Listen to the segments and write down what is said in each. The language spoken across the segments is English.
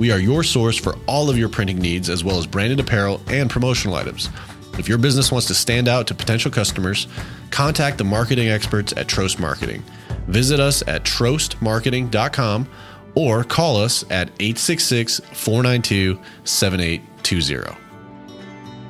We are your source for all of your printing needs, as well as branded apparel and promotional items. If your business wants to stand out to potential customers, contact the marketing experts at Trost Marketing. Visit us at trostmarketing.com or call us at 866 492 7820.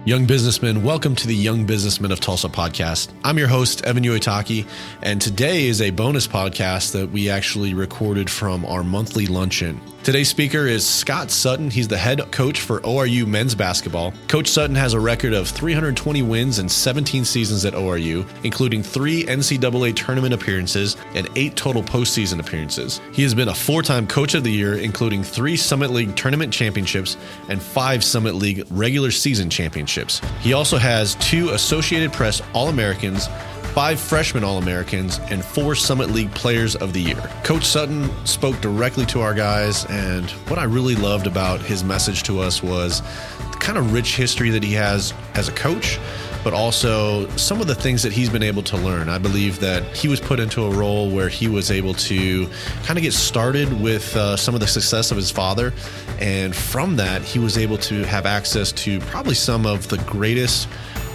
Young businessmen, welcome to the Young Businessmen of Tulsa podcast. I'm your host, Evan Uitaki, and today is a bonus podcast that we actually recorded from our monthly luncheon. Today's speaker is Scott Sutton. He's the head coach for ORU men's basketball. Coach Sutton has a record of 320 wins and 17 seasons at ORU, including three NCAA tournament appearances and eight total postseason appearances. He has been a four time coach of the year, including three Summit League tournament championships and five Summit League regular season championships. He also has two Associated Press All Americans five freshman All Americans, and four Summit League Players of the Year. Coach Sutton spoke directly to our guys, and what I really loved about his message to us was the kind of rich history that he has as a coach. But also some of the things that he's been able to learn. I believe that he was put into a role where he was able to kind of get started with uh, some of the success of his father. And from that, he was able to have access to probably some of the greatest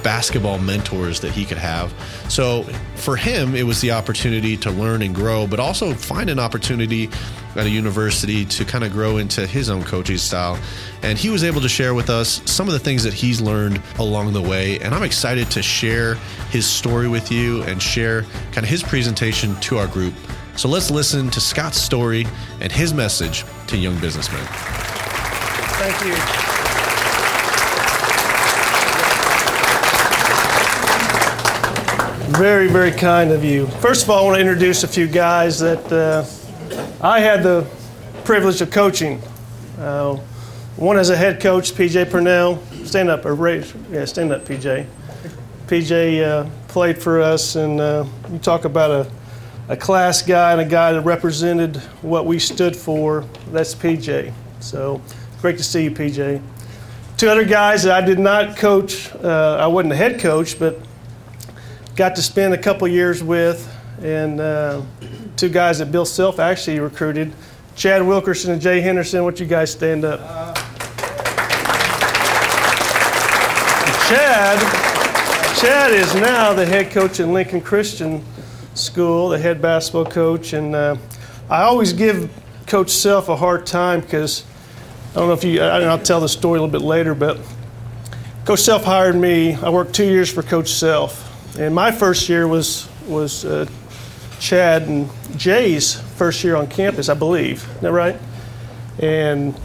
basketball mentors that he could have. So for him, it was the opportunity to learn and grow, but also find an opportunity at a university to kind of grow into his own coaching style. And he was able to share with us some of the things that he's learned along the way. And I'm excited to share his story with you and share kind of his presentation to our group. So let's listen to Scott's story and his message to young businessmen. Thank you. Very, very kind of you. First of all, I want to introduce a few guys that uh, I had the privilege of coaching. Uh, one is a head coach, PJ Purnell. Stand up, or raise, yeah, stand up, PJ. PJ uh, played for us, and uh, you talk about a, a class guy and a guy that represented what we stood for. That's PJ. So great to see you, PJ. Two other guys that I did not coach. Uh, I wasn't a head coach, but got to spend a couple years with, and uh, two guys that Bill Self actually recruited, Chad Wilkerson and Jay Henderson. What you guys stand up? Chad, Chad is now the head coach in Lincoln Christian School, the head basketball coach, and uh, I always give Coach Self a hard time because I don't know if you. I'll tell the story a little bit later, but Coach Self hired me. I worked two years for Coach Self and my first year was was uh, Chad and Jay's first year on campus, I believe. Is that right? And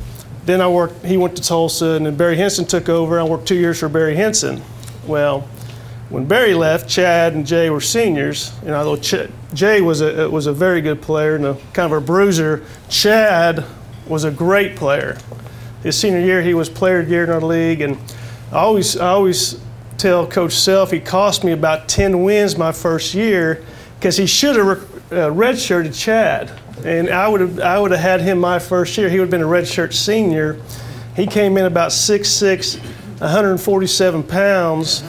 then I worked. He went to Tulsa, and then Barry Hinson took over. I worked two years for Barry Hinson. Well, when Barry left, Chad and Jay were seniors. And although Ch- Jay was a was a very good player and a kind of a bruiser, Chad was a great player. His senior year, he was player of the year in our league, and I always I always tell Coach Self he cost me about 10 wins my first year because he should have uh, redshirted Chad. And I would have I would have had him my first year. He would have been a redshirt senior. He came in about 6'6", 147 pounds,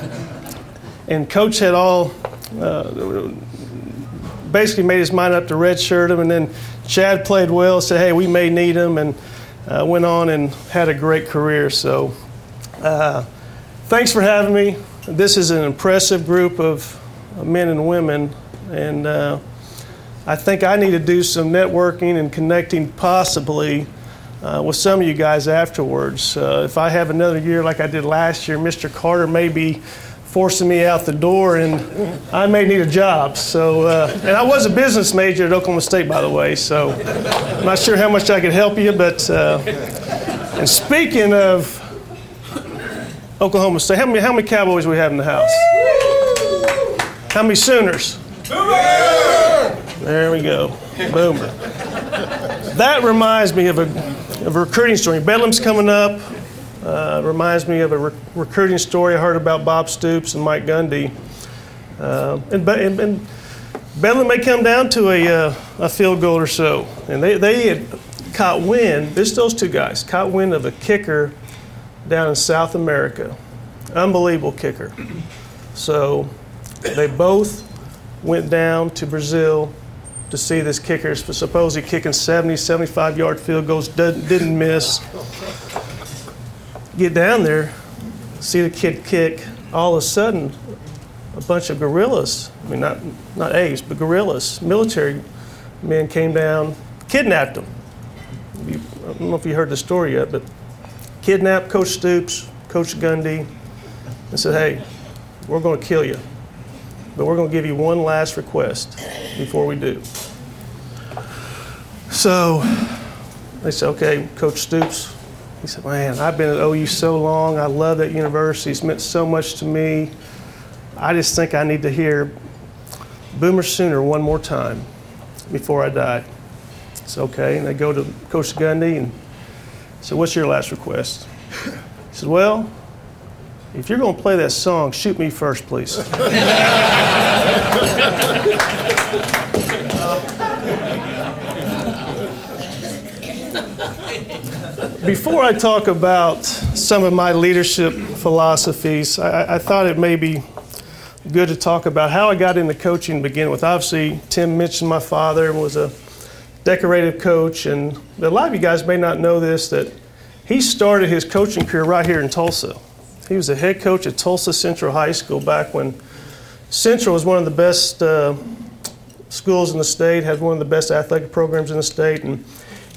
and Coach had all uh, basically made his mind up to redshirt him. And then Chad played well, said, "Hey, we may need him," and uh, went on and had a great career. So. Thanks for having me. This is an impressive group of men and women, and uh, I think I need to do some networking and connecting possibly uh, with some of you guys afterwards. Uh, if I have another year like I did last year, Mr. Carter may be forcing me out the door, and I may need a job. So, uh, and I was a business major at Oklahoma State, by the way. So, I'm not sure how much I could help you, but uh, and speaking of Oklahoma State. How many, how many Cowboys we have in the house? How many Sooners? Boomer! There we go. Boomer. That reminds me of a, of a recruiting story. Bedlam's coming up. Uh, reminds me of a re- recruiting story I heard about Bob Stoops and Mike Gundy. Uh, and, and, and Bedlam may come down to a, uh, a field goal or so. And they, they had caught wind, this those two guys, caught wind of a kicker down in South America. Unbelievable kicker. So they both went down to Brazil to see this kicker, supposedly kicking 70, 75 yard field goals, didn't miss. Get down there, see the kid kick. All of a sudden, a bunch of guerrillas, I mean, not, not A's, but guerrillas, military men came down, kidnapped him. I don't know if you heard the story yet, but kidnapped Coach Stoops, Coach Gundy, and said, hey, we're going to kill you. But we're going to give you one last request before we do. So they said, okay, Coach Stoops. He said, man, I've been at OU so long. I love that university. It's meant so much to me. I just think I need to hear Boomer Sooner one more time before I die. It's okay. And they go to Coach Gundy and said, what's your last request? He said, well, if you're going to play that song, shoot me first, please. Before I talk about some of my leadership philosophies, I, I, thought it may be good to talk about how I got into coaching to begin with. Obviously, Tim mentioned my father was a decorated coach, and a lot of you guys may not know this that he started his coaching career right here in Tulsa. He was a head coach at Tulsa Central High School back when Central was one of the best uh, schools in the state, had one of the best athletic programs in the state, and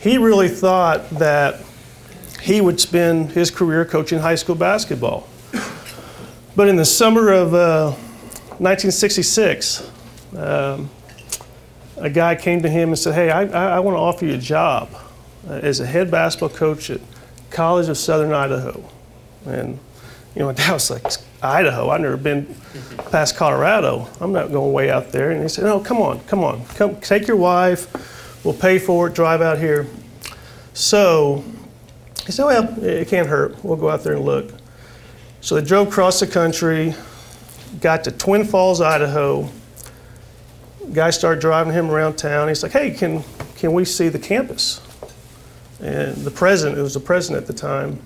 he really thought that he would spend his career coaching high school basketball. But in the summer of uh, 1966, um, a guy came to him and said, Hey, I, I, I want to offer you a job uh, as a head basketball coach at College of Southern Idaho. And you know, dad was like, Idaho, I've never been past Colorado. I'm not going way out there. And he said, No, come on, come on. Come take your wife. We'll pay for it, drive out here. So he said, Well, it can't hurt. We'll go out there and look. So they drove across the country, got to Twin Falls, Idaho. Guy started driving him around town. He's like, Hey, can, can we see the campus? And the president, it was the president at the time,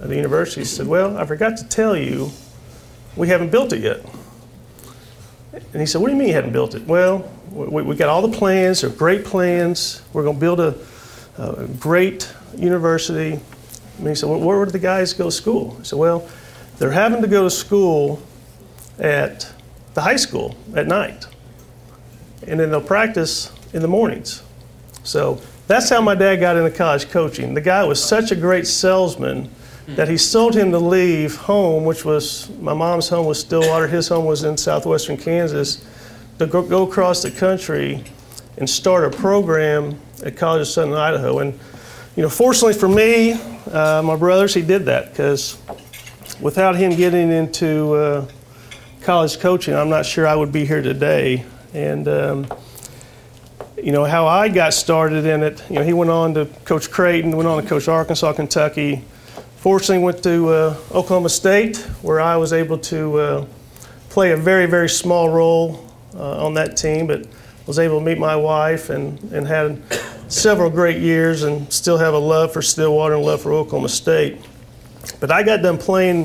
of the university said, Well, I forgot to tell you, we haven't built it yet. And he said, What do you mean you hadn't built it? Well, we, we got all the plans, they're great plans. We're going to build a, a great university. And he said, well, Where would the guys go to school? I said, Well, they're having to go to school at the high school at night. And then they'll practice in the mornings. So that's how my dad got into college coaching. The guy was such a great salesman that he sold him to leave home, which was my mom's home was Stillwater, his home was in southwestern Kansas, to go, go across the country and start a program at College of Southern Idaho. And you know, fortunately for me, uh, my brothers, he did that because without him getting into uh, college coaching, I'm not sure I would be here today. And um, you know how I got started in it. You know, he went on to coach Creighton, went on to coach Arkansas, Kentucky Fortunately, went to uh, Oklahoma State, where I was able to uh, play a very, very small role uh, on that team, but was able to meet my wife and, and had several great years and still have a love for Stillwater and love for Oklahoma State. But I got done playing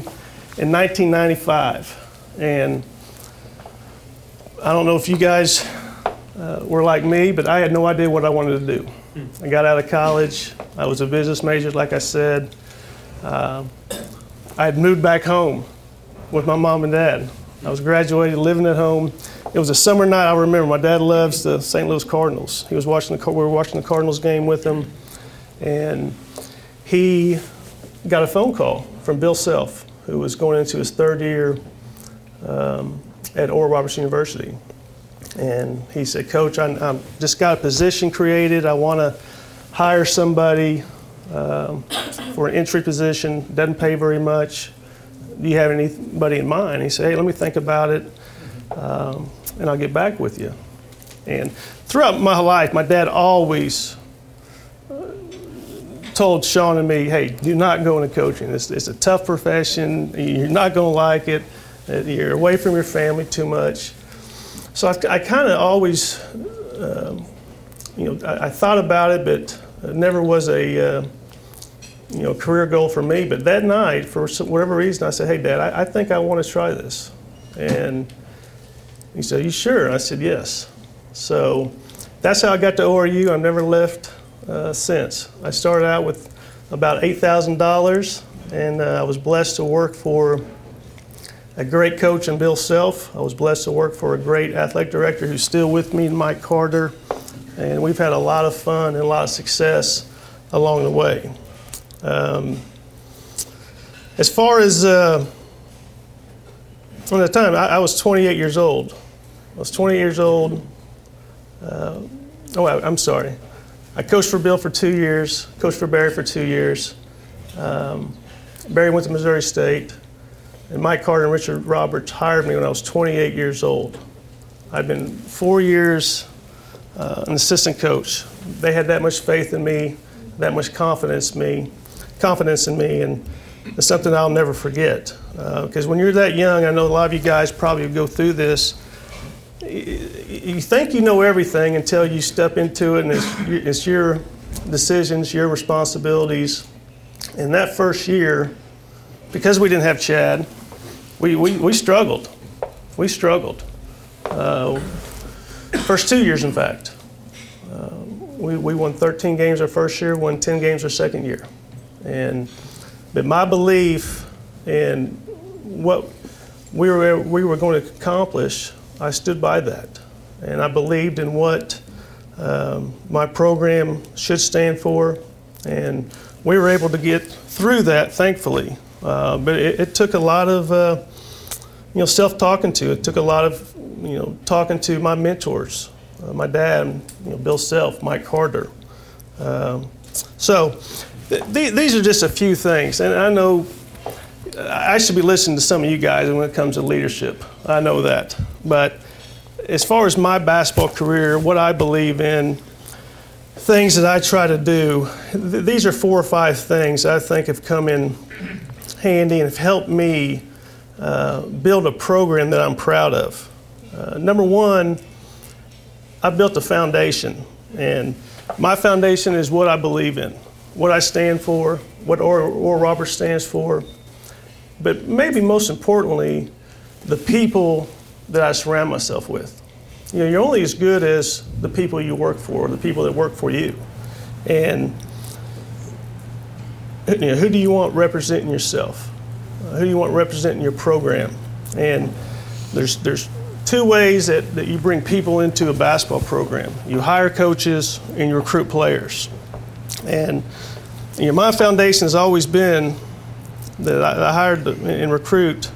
in 1995, and I don't know if you guys uh, were like me, but I had no idea what I wanted to do. I got out of college. I was a business major, like I said. Uh, I had moved back home with my mom and dad. I was graduated, living at home. It was a summer night. I remember my dad loves the St. Louis Cardinals. He was watching the we were watching the Cardinals game with him, and he got a phone call from Bill Self, who was going into his third year um, at Oral Roberts University. And he said, Coach, I, I just got a position created. I want to hire somebody um, for an entry position, doesn't pay very much. Do you have anybody in mind? He said, hey, let me think about it, um, and I'll get back with you. And throughout my life, my dad always uh, told Sean and me, hey, do not go into coaching. It's, it's a tough profession. You're not going to like it. You're away from your family too much. So I, I kind of always, um, you know, I, I, thought about it, but it never was a, uh, you know, career goal for me. But that night, for whatever reason, I said, hey, Dad, I, I think I want to try this. And he said, you sure? I said, yes. So that's how I got to ORU. I've never left uh, since. I started out with about $8,000, and uh, I was blessed to work for a great coach in Bill Self. I was blessed to work for a great athletic director who's still with me, Mike Carter, and we've had a lot of fun and a lot of success along the way. Um, as far as uh, from the time I, I, was 28 years old, I was 20 years old. Uh, oh, I, am sorry. I coached for Bill for two years, coached for Barry for two years. Um, Barry went to Missouri State, and Mike Carter and Richard Roberts hired me when I was 28 years old. I'd been four years uh, an assistant coach. They had that much faith in me, that much confidence in me, confidence in me, and it's something I'll never forget. Because uh, when you're that young, I know a lot of you guys probably go through this you think you know everything until you step into it and it's, it's your decisions, your responsibilities. In that first year, because we didn't have Chad, we, we, we struggled. We struggled. Uh, first two years, in fact. Uh, we, we won 13 games our first year, won 10 games our second year. And but my belief in what we were, we were going to accomplish I stood by that. And I believed in what um, my program should stand for. And we were able to get through that, thankfully. Uh, but it, it, took a lot of, uh, you know, self-talking to. It took a lot of, you know, talking to my mentors, uh, my dad, you know, Bill Self, Mike Carter. Um, so th- these are just a few things, and I know I should be listening to some of you guys when it comes to leadership. I know that. But as far as my basketball career, what I believe in, things that I try to do, th- these are four or five things I think have come in handy and have helped me uh, build a program that I'm proud of. Uh, number one, I built a foundation, and my foundation is what I believe in, what I stand for, what Oral Roberts stands for, but maybe most importantly, the people that I surround myself with. You know, you're only as good as the people you work for, the people that work for you. And you know, who do you want representing yourself? Uh, who do you want representing your program? And there's, there's two ways that, that you bring people into a basketball program you hire coaches and you recruit players. And you know, my foundation has always been that I, I hired and recruit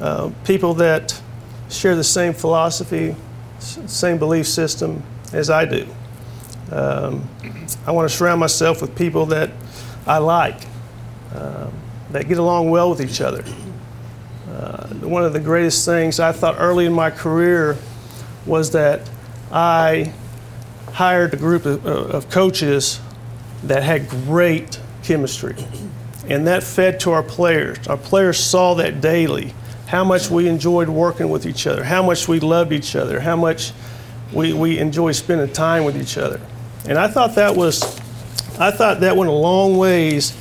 uh, people that share the same philosophy, same belief system as I do. Um, I want to surround myself with people that I like, um, that get along well with each other. Uh, one of the greatest things I thought early in my career was that I hired a group of, of coaches that had great chemistry. And that fed to our players. Our players saw that daily how much we enjoyed working with each other, how much we loved each other, how much we, we enjoyed spending time with each other. And I thought that was, I thought that went a long ways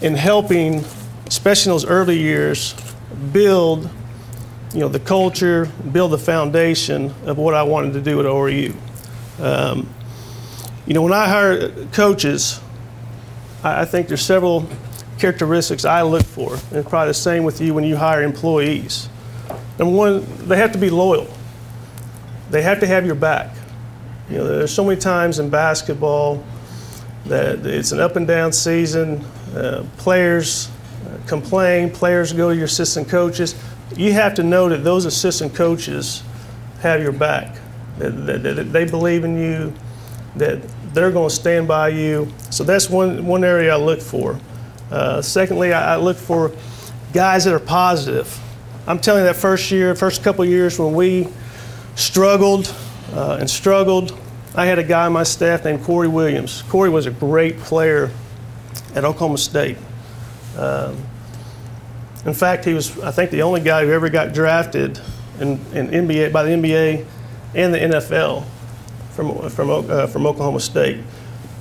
in helping, especially in those early years, build, you know, the culture, build the foundation of what I wanted to do at ORU. Um, you know, when I hire coaches, I, I think there's several characteristics I look for. And it's probably the same with you when you hire employees. Number one, they have to be loyal. They have to have your back. You know, there's so many times in basketball that it's an up and down season. Uh, players uh, complain, players go to your assistant coaches. You have to know that those assistant coaches have your back, that, that, that they believe in you, that they're going to stand by you. So that's one, one area I look for. Uh, secondly, I, I, look for guys that are positive. I'm telling you that first year, first couple years when we struggled uh, and struggled, I had a guy on my staff named Corey Williams. Corey was a great player at Oklahoma State. Um, in fact, he was, I think, the only guy who ever got drafted in, in NBA by the NBA and the NFL from from uh, from Oklahoma State.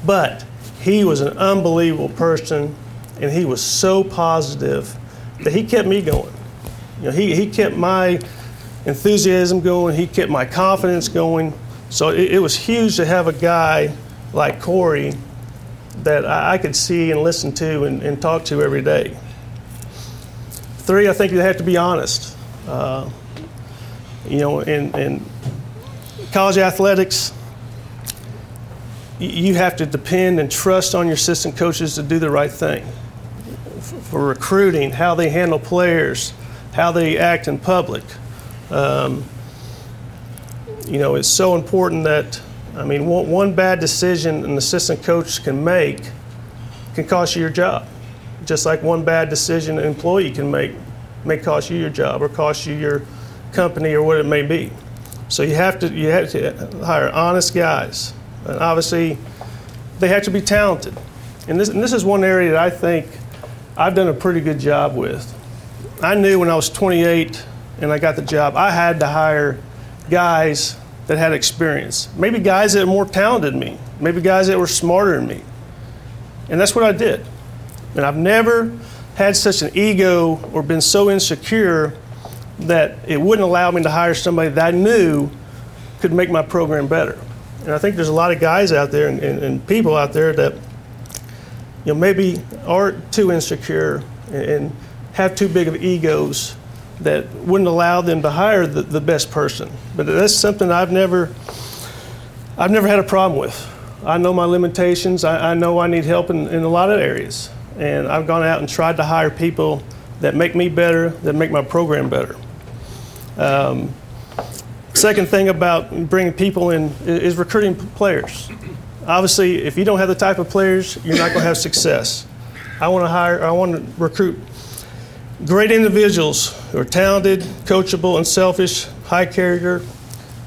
But he was an unbelievable person, and he was so positive that he kept me going. You know, he, he kept my enthusiasm going. He kept my confidence going. So it, it was huge to have a guy like Corey that I, I could see and listen to and, and, talk to every day. Three, I think you have to be honest. Uh, you know, in, in college athletics, you have to depend and trust on your assistant coaches to do the right thing. For recruiting, how they handle players, how they act in public. Um, you know, it's so important that, I mean, one, one bad decision an assistant coach can make can cost you your job. Just like one bad decision an employee can make may cost you your job or cost you your company or what it may be. So you have to you have to hire honest guys, and obviously they have to be talented. And this and this is one area that I think I've done a pretty good job with. I knew when I was 28 and I got the job, I had to hire guys that had experience. Maybe guys that were more talented than me. Maybe guys that were smarter than me. And that's what I did. And I've never had such an ego or been so insecure that it wouldn't allow me to hire somebody that I knew could make my program better. And I think there's a lot of guys out there and, and, and people out there that you know maybe are too insecure and, and have too big of egos that wouldn't allow them to hire the, the best person. But that's something I've never I've never had a problem with. I know my limitations. I, I know I need help in, in a lot of areas. And I've gone out and tried to hire people that make me better, that make my program better. Um, second thing about bringing people in is recruiting players. Obviously, if you don't have the type of players, you're not going to have success. I want to hire, I want to recruit great individuals who are talented, coachable, unselfish, high character,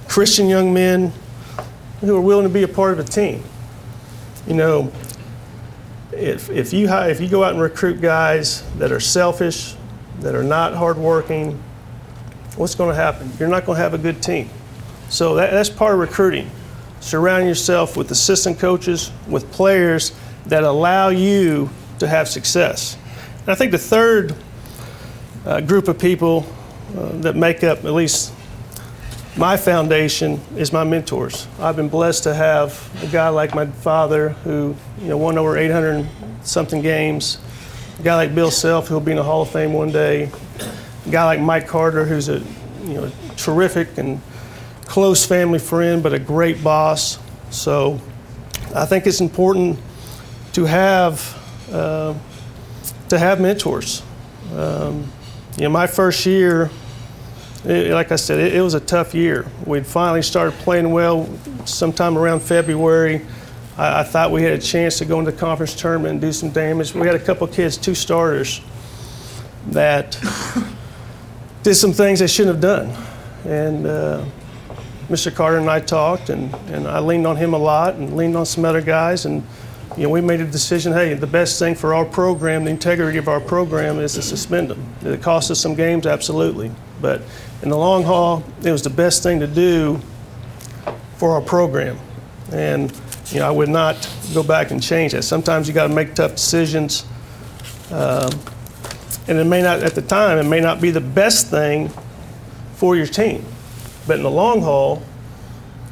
Christian young men who are willing to be a part of a team. You know, if, if, you, if you go out and recruit guys that are selfish, that are not hardworking, what's going to happen? You're not going to have a good team. So that, that's part of recruiting. Surround yourself with assistant coaches, with players that allow you to have success. And I think the third uh, group of people uh, that make up at least my foundation is my mentors. I've been blessed to have a guy like my father who you know won over 800 something games, a guy like Bill Self who'll be in the Hall of Fame one day, a guy like Mike Carter who's a you know terrific and close family friend but a great boss. So I think it's important to have uh, to have mentors. Um, you know, my first year, it, like I said, it, it, was a tough year. We'd finally started playing well sometime around February. I, I, thought we had a chance to go into the conference tournament and do some damage. We had a couple kids, two starters, that did some things they shouldn't have done. And uh, Mr. Carter and I talked, and, and I leaned on him a lot and leaned on some other guys. and you know, we made a decision, hey, the best thing for our program, the integrity of our program, is to suspend them. Did it cost us some games? Absolutely. But in the long haul, it was the best thing to do for our program. And, you know, I would not go back and change that. Sometimes you got to make tough decisions. Um, and it may not, at the time, it may not be the best thing for your team. But in the long haul,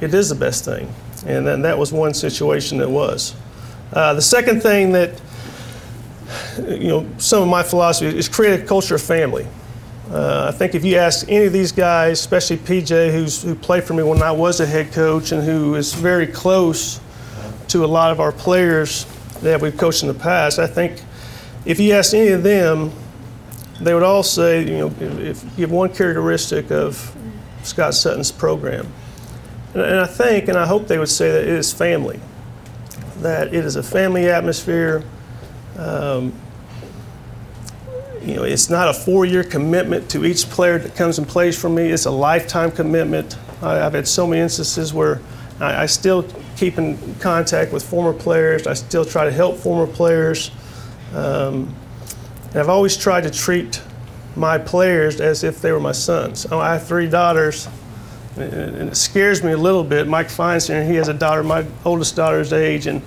it is the best thing. And then that was one situation that was. Uh, the second thing that, you know, some of my philosophy is create a culture of family. Uh, I think if you ask any of these guys, especially PJ, who's, who played for me when I was a head coach and who is very close to a lot of our players that we've coached in the past, I think if you ask any of them, they would all say, you know, if you have one characteristic of Scott Sutton's program, and, and I think and I hope they would say that it is family that it is a family atmosphere. Um, you know, it's not a four-year commitment to each player that comes and plays for me. It's a lifetime commitment. I, have had so many instances where I, I, still keep in contact with former players. I still try to help former players. Um, and I've always tried to treat my players as if they were my sons. I have three daughters, and it scares me a little bit. Mike Feinstein, he has a daughter, my oldest daughter's age, and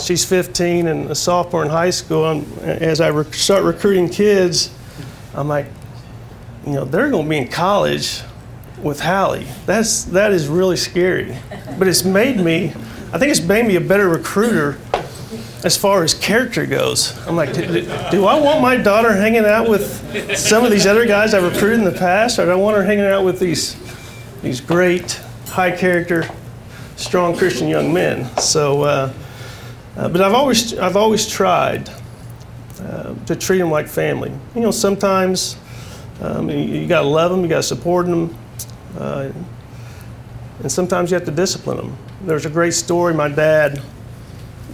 she's 15 and a sophomore in high school. And as I rec- start recruiting kids, I'm like, you know, they're going to be in college with Hallie. That's that is really scary. But it's made me, I think it's made me a better recruiter as far as character goes. I'm like, do, do I want my daughter hanging out with some of these other guys I recruited in the past, or do I want her hanging out with these these great, high character, strong Christian young men? So, uh, uh, but I've always I've always tried uh, to treat them like family. You know, sometimes um, you, you got to love them, you got to support them, uh, and sometimes you have to discipline them. There's a great story. My dad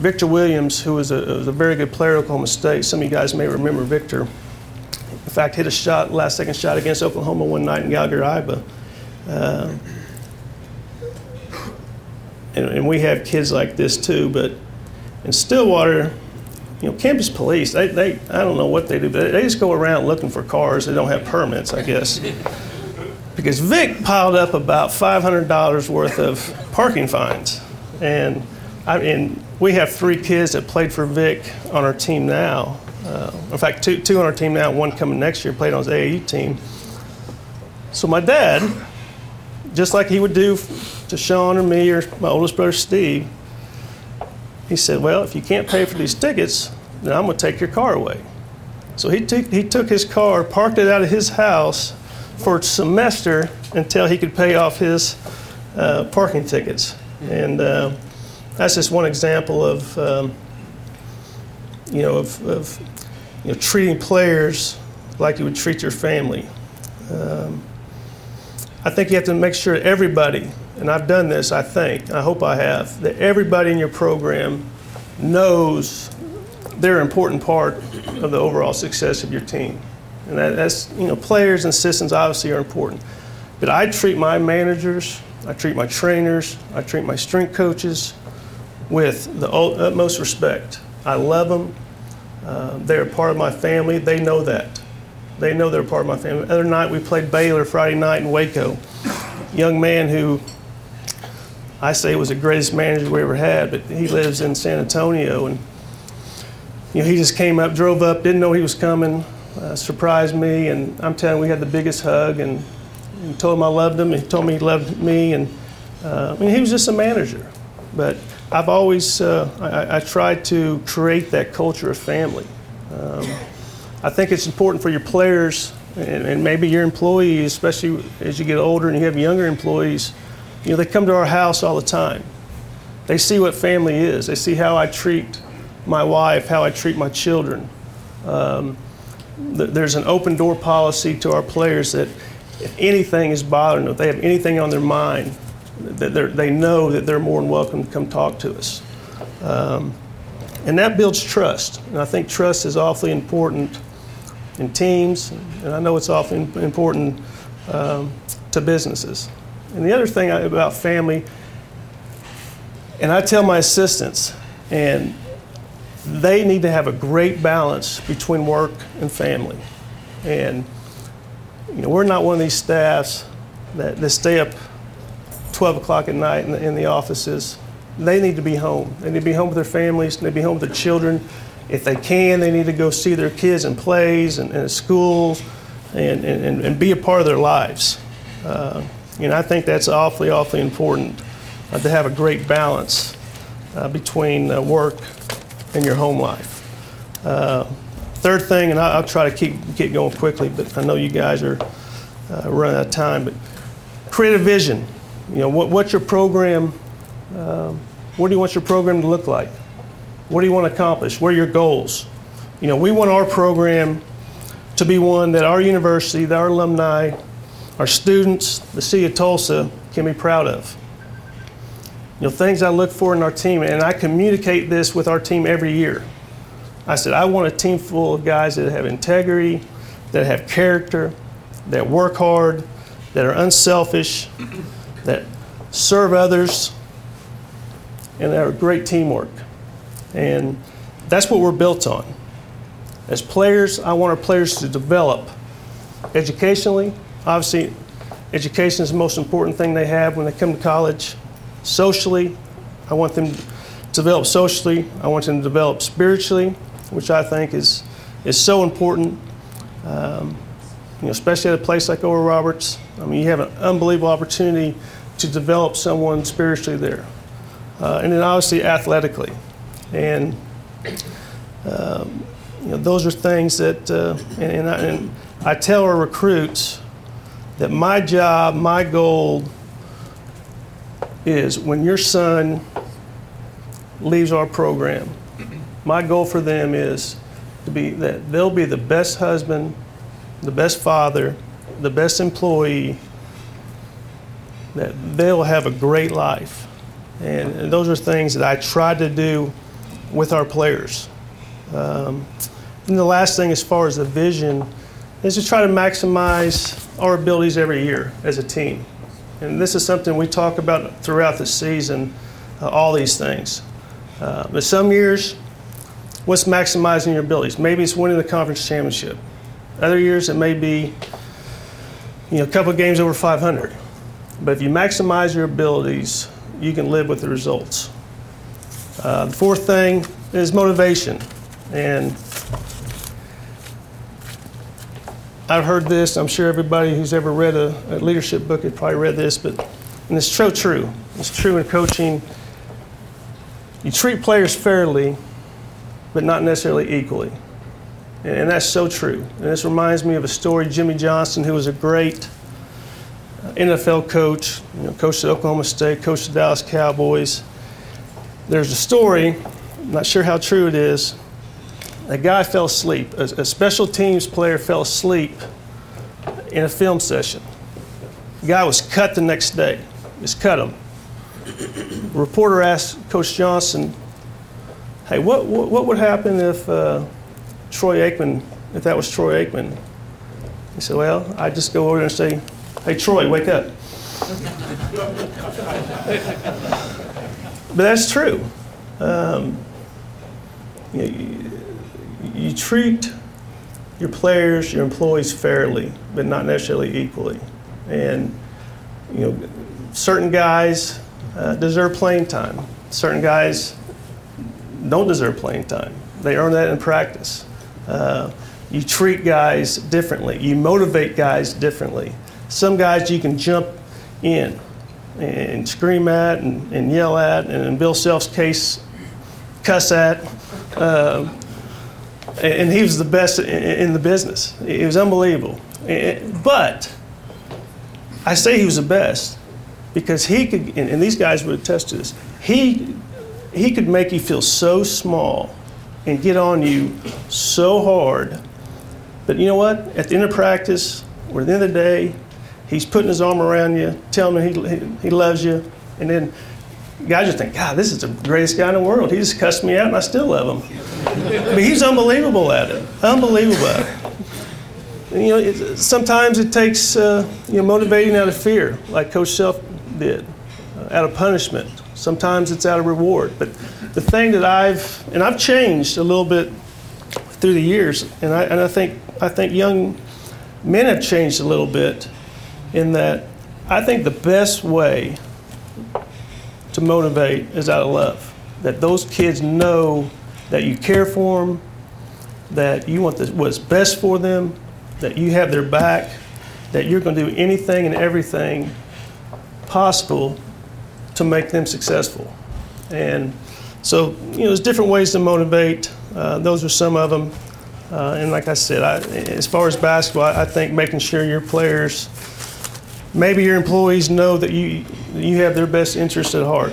Victor Williams, who was a, was a very good player at Oklahoma State, some of you guys may remember Victor. In fact, hit a shot, last second shot against Oklahoma one night in Gallagher Iba. Uh, and, and, we have kids like this too, but in Stillwater, you know, campus police, they, they I don't know what they do, but they just go around looking for cars. They don't have permits, I guess. Because Vic piled up about $500 worth of parking fines. And I mean, we have three kids that played for Vic on our team now. Uh, in fact, two, two on our team now, one coming next year, played on his AAU team. So my dad, just like he would do to Sean or me or my oldest brother Steve, he said, Well, if you can't pay for these tickets, then I'm going to take your car away. So he, t- he took his car, parked it out of his house for a semester until he could pay off his uh, parking tickets. And uh, that's just one example of, um, you know, of, of, you know, treating players like you would treat your family. Um, I think you have to make sure everybody, and I've done this, I think, I hope I have, that everybody in your program knows they're an important part of the overall success of your team. And that, that's, you know, players and systems obviously are important. But I treat my managers, I treat my trainers, I treat my strength coaches, with the utmost respect. I love them. Uh, they're part of my family. They know that. They know they're part of my family. The other night we played Baylor Friday night in Waco. Young man who I say was the greatest manager we ever had, but he lives in San Antonio and you know he just came up, drove up, didn't know he was coming, uh, surprised me, and I'm telling you, we had the biggest hug and, and told him I loved him. He told me he loved me, and uh, I mean he was just a manager, but I've always uh, I, I tried to create that culture of family. Um, I think it's important for your players and, and, maybe your employees, especially as you get older and you have younger employees. You know, they come to our house all the time. They see what family is. They see how I treat my wife, how I treat my children. Um, th- there's an open door policy to our players that if anything is bothering them, if they have anything on their mind, that they know that they're more than welcome to come talk to us. Um, and that builds trust. And I think trust is awfully important in teams, and I know it's often important um, to businesses. And the other thing about family, and I tell my assistants, and they need to have a great balance between work and family. And you know, we're not one of these staffs that, that stay up 12 o'clock at night in the, in the offices. They need to be home. They need to be home with their families. They need to be home with their children. If they can, they need to go see their kids in plays and, and schools and, and, and be a part of their lives. Uh, you know, I think that's awfully, awfully important uh, to have a great balance uh, between uh, work and your home life. Uh, third thing, and I'll, I'll, try to keep get going quickly, but I know you guys are uh, running out of time, but create a vision. You know, what, what's your program? Um, what do you want your program to look like? What do you want to accomplish? What are your goals? You know, we want our program to be one that our university, that our alumni, our students, the city of Tulsa can be proud of. You know, things I look for in our team, and I communicate this with our team every year. I said, I want a team full of guys that have integrity, that have character, that work hard, that are unselfish, that serve others, and that are great teamwork. And that's what we're built on. As players, I want our players to develop educationally. Obviously, education is the most important thing they have when they come to college. Socially, I want them to develop socially. I want them to develop spiritually, which I think is, is so important. Um, you know, especially at a place like Oral Roberts. I mean, you have an unbelievable opportunity to develop someone spiritually there. Uh, and then obviously athletically. And um, you know, those are things that, uh, and, and, I, and I tell our recruits that my job, my goal is when your son leaves our program, my goal for them is to be that they'll be the best husband, the best father, the best employee, that they'll have a great life. And, and those are things that I try to do with our players. Um, and the last thing, as far as the vision, is to try to maximize our abilities every year as a team. And this is something we talk about throughout the season, uh, all these things. Uh, but some years, what's maximizing your abilities? Maybe it's winning the conference championship. Other years, it may be you know, a couple games over 500. But if you maximize your abilities, you can live with the results. Uh, the fourth thing is motivation. And I've heard this, I'm sure everybody who's ever read a, a leadership book had probably read this, but and it's so true. It's true in coaching. You treat players fairly, but not necessarily equally. And that's so true. And this reminds me of a story Jimmy Johnson, who was a great NFL coach, you know, coached at Oklahoma State, coached the Dallas Cowboys. There's a story, I'm not sure how true it is. A guy fell asleep. A, a special teams player fell asleep in a film session. The guy was cut the next day. Just cut him. The reporter asked Coach Johnson, "Hey, what what, what would happen if uh, Troy Aikman, if that was Troy Aikman?" He said, "Well, I'd just go over there and say, Hey, Troy, wake up. but that's true. Um, you, you, you treat your players, your employees fairly, but not necessarily equally. And you know, certain guys uh, deserve playing time. Certain guys don't deserve playing time. They earn that in practice. Uh, you treat guys differently. You motivate guys differently. Some guys you can jump in and scream at and, and yell at, and in Bill Self's case, cuss at. Uh, and he was the best in the business. It was unbelievable. But I say he was the best because he could, and these guys would attest to this, he, he could make you feel so small and get on you so hard. But you know what? At the end of practice, or at the end of the day, He's putting his arm around you, telling you he, he, he loves you, and then guys just think, God, this is the greatest guy in the world. He just cussed me out, and I still love him. but he's unbelievable at it. Unbelievable. And, you know, it, sometimes it takes uh, you know motivating out of fear, like Coach Self did, uh, out of punishment. Sometimes it's out of reward. But the thing that I've and I've changed a little bit through the years, and I, and I think I think young men have changed a little bit in that I think the best way to motivate is out of love. That those kids know that you care for them, that you want what's best for them, that you have their back, that you're going to do anything and everything possible to make them successful. And so, you know, there's different ways to motivate. Uh, those are some of them. Uh, and like I said, I, as far as basketball, I think making sure your players maybe your employees know that you you have their best interest at heart.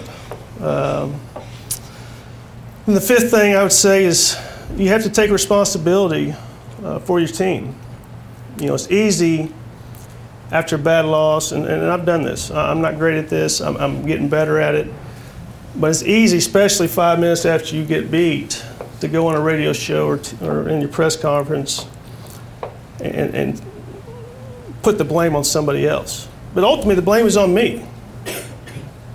Um, and the fifth thing I would say is you have to take responsibility uh, for your team. You know, it's easy after a bad loss, and, and I've done this. I'm not great at this. I'm, I'm getting better at it. But it's easy, especially five minutes after you get beat, to go on a radio show or, t- or in your press conference and, and put the blame on somebody else. But ultimately, the blame is on me.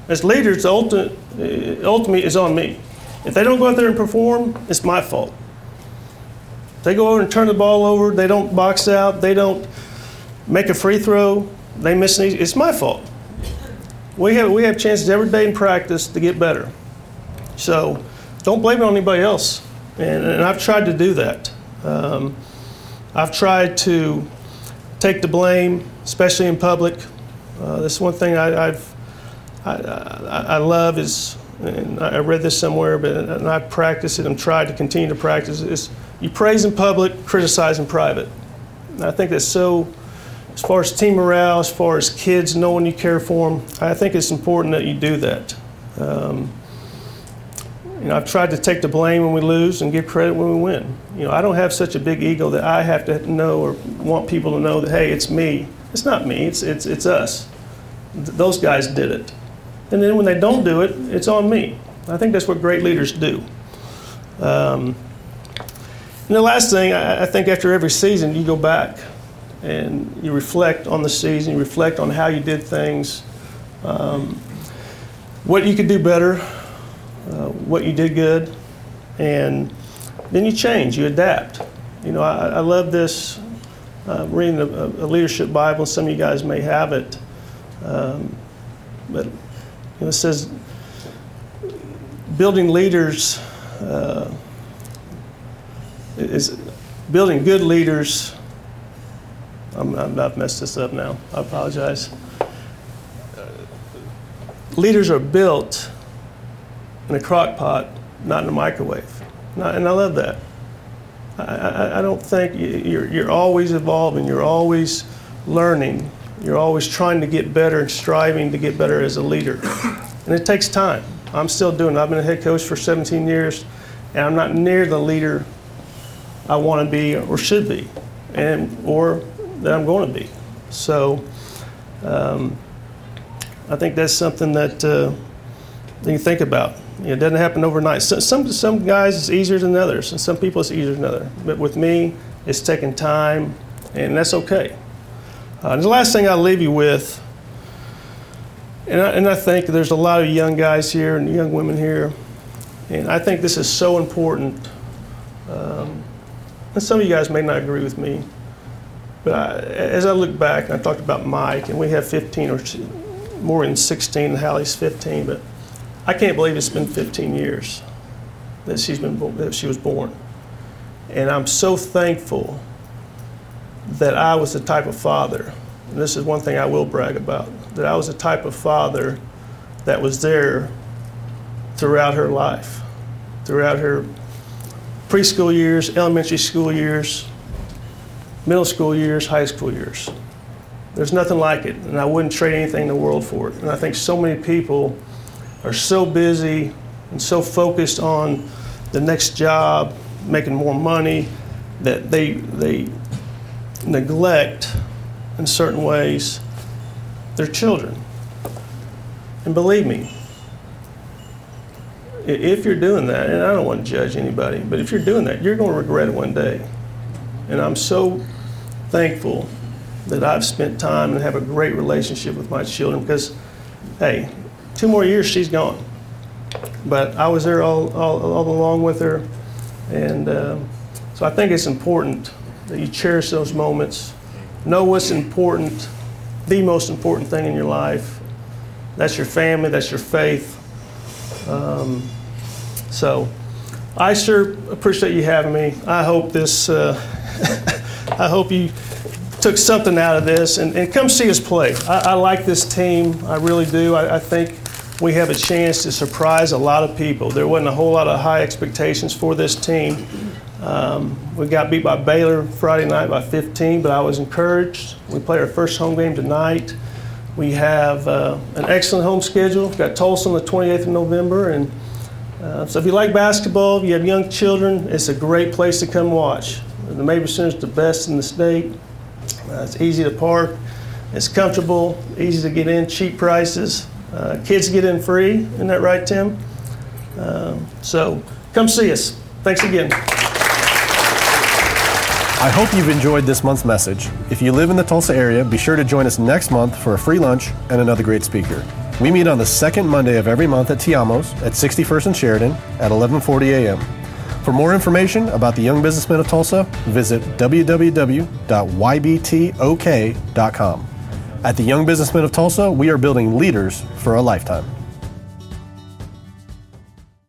As leaders, the ultimate, uh, ultimately is on me. If they don't go out there and perform, it's my fault. If They go over and turn the ball over. They don't box out. They don't make a free throw. They miss an easy. It's my fault. We have we have chances every day in practice to get better. So don't blame it on anybody else. And, and I've tried to do that. Um, I've tried to take the blame, especially in public. Uh, that's one thing I, I've I, I, I love is, and I read this somewhere, but and I practice it and tried to continue to practice is you praise in public, criticize in private. And I think that's so, as far as team morale, as far as kids knowing you care for them, I think it's important that you do that. Um, you know, I've tried to take the blame when we lose and give credit when we win. You know, I don't have such a big ego that I have to know or want people to know that, hey, it's me. It's not me, it's, it's, it's us. Th- those guys did it. And then when they don't do it, it's on me. I think that's what great leaders do. Um, and the last thing, I, I think after every season, you go back and you reflect on the season, you reflect on how you did things, um, what you could do better, uh, what you did good, and then you change, you adapt. You know, I, I love this, uh, reading a, a leadership Bible, some of you guys may have it. Um, but you know, it says, building leaders uh, is building good leaders. I'm, I'm, I've messed this up now. I apologize. Leaders are built in a crock pot, not in a microwave. And I love that. I, I, I don't think you're, you're always evolving, you're always learning, you're always trying to get better and striving to get better as a leader. And it takes time. I'm still doing it. I've been a head coach for 17 years, and I'm not near the leader I want to be or should be, and or that I'm going to be. So um, I think that's something that uh, you think about. It doesn't happen overnight. So, some some guys it's easier than others, and some people it's easier than others. But with me, it's taking time, and that's okay. Uh, the last thing I'll leave you with, and I, and I think there's a lot of young guys here and young women here, and I think this is so important. Um, and some of you guys may not agree with me, but I, as I look back, I talked about Mike, and we have 15 or more than 16, and Hallie's 15, but I can't believe it's been 15 years that she's been that she was born, and I'm so thankful that I was the type of father. And this is one thing I will brag about: that I was the type of father that was there throughout her life, throughout her preschool years, elementary school years, middle school years, high school years. There's nothing like it, and I wouldn't trade anything in the world for it. And I think so many people are so busy and so focused on the next job, making more money, that they, they neglect, in certain ways, their children. And believe me, if you're doing that, and I don't want to judge anybody, but if you're doing that, you're going to regret it one day. And I'm so thankful that I've spent time and have a great relationship with my children because, hey, two more years, she's gone. But I was there all, all, all along with her. And um, so I think it's important that you cherish those moments. Know what's important, the most important thing in your life. That's your family, that's your faith. Um, so I sure appreciate you having me. I hope this, uh, I hope you took something out of this and, and come see us play. I, I like this team, I really do. I, I think we have a chance to surprise a lot of people. There wasn't a whole lot of high expectations for this team. Um, we got beat by Baylor Friday night by 15, but I was encouraged. We play our first home game tonight. We have uh, an excellent home schedule. We've got Tulsa on the 28th of November, and uh, so if you like basketball, if you have young children, it's a great place to come watch. The Mabee Center is the best in the state. Uh, it's easy to park, it's comfortable, easy to get in, cheap prices. Uh, kids get in free, isn't that right, Tim? Um, so come see us. Thanks again. I hope you've enjoyed this month's message. If you live in the Tulsa area, be sure to join us next month for a free lunch and another great speaker. We meet on the second Monday of every month at Tiamos at 61st and Sheridan at 11:40 a.m. For more information about the Young Businessmen of Tulsa, visit www.ybtok.com. At the Young Businessmen of Tulsa, we are building leaders for a lifetime.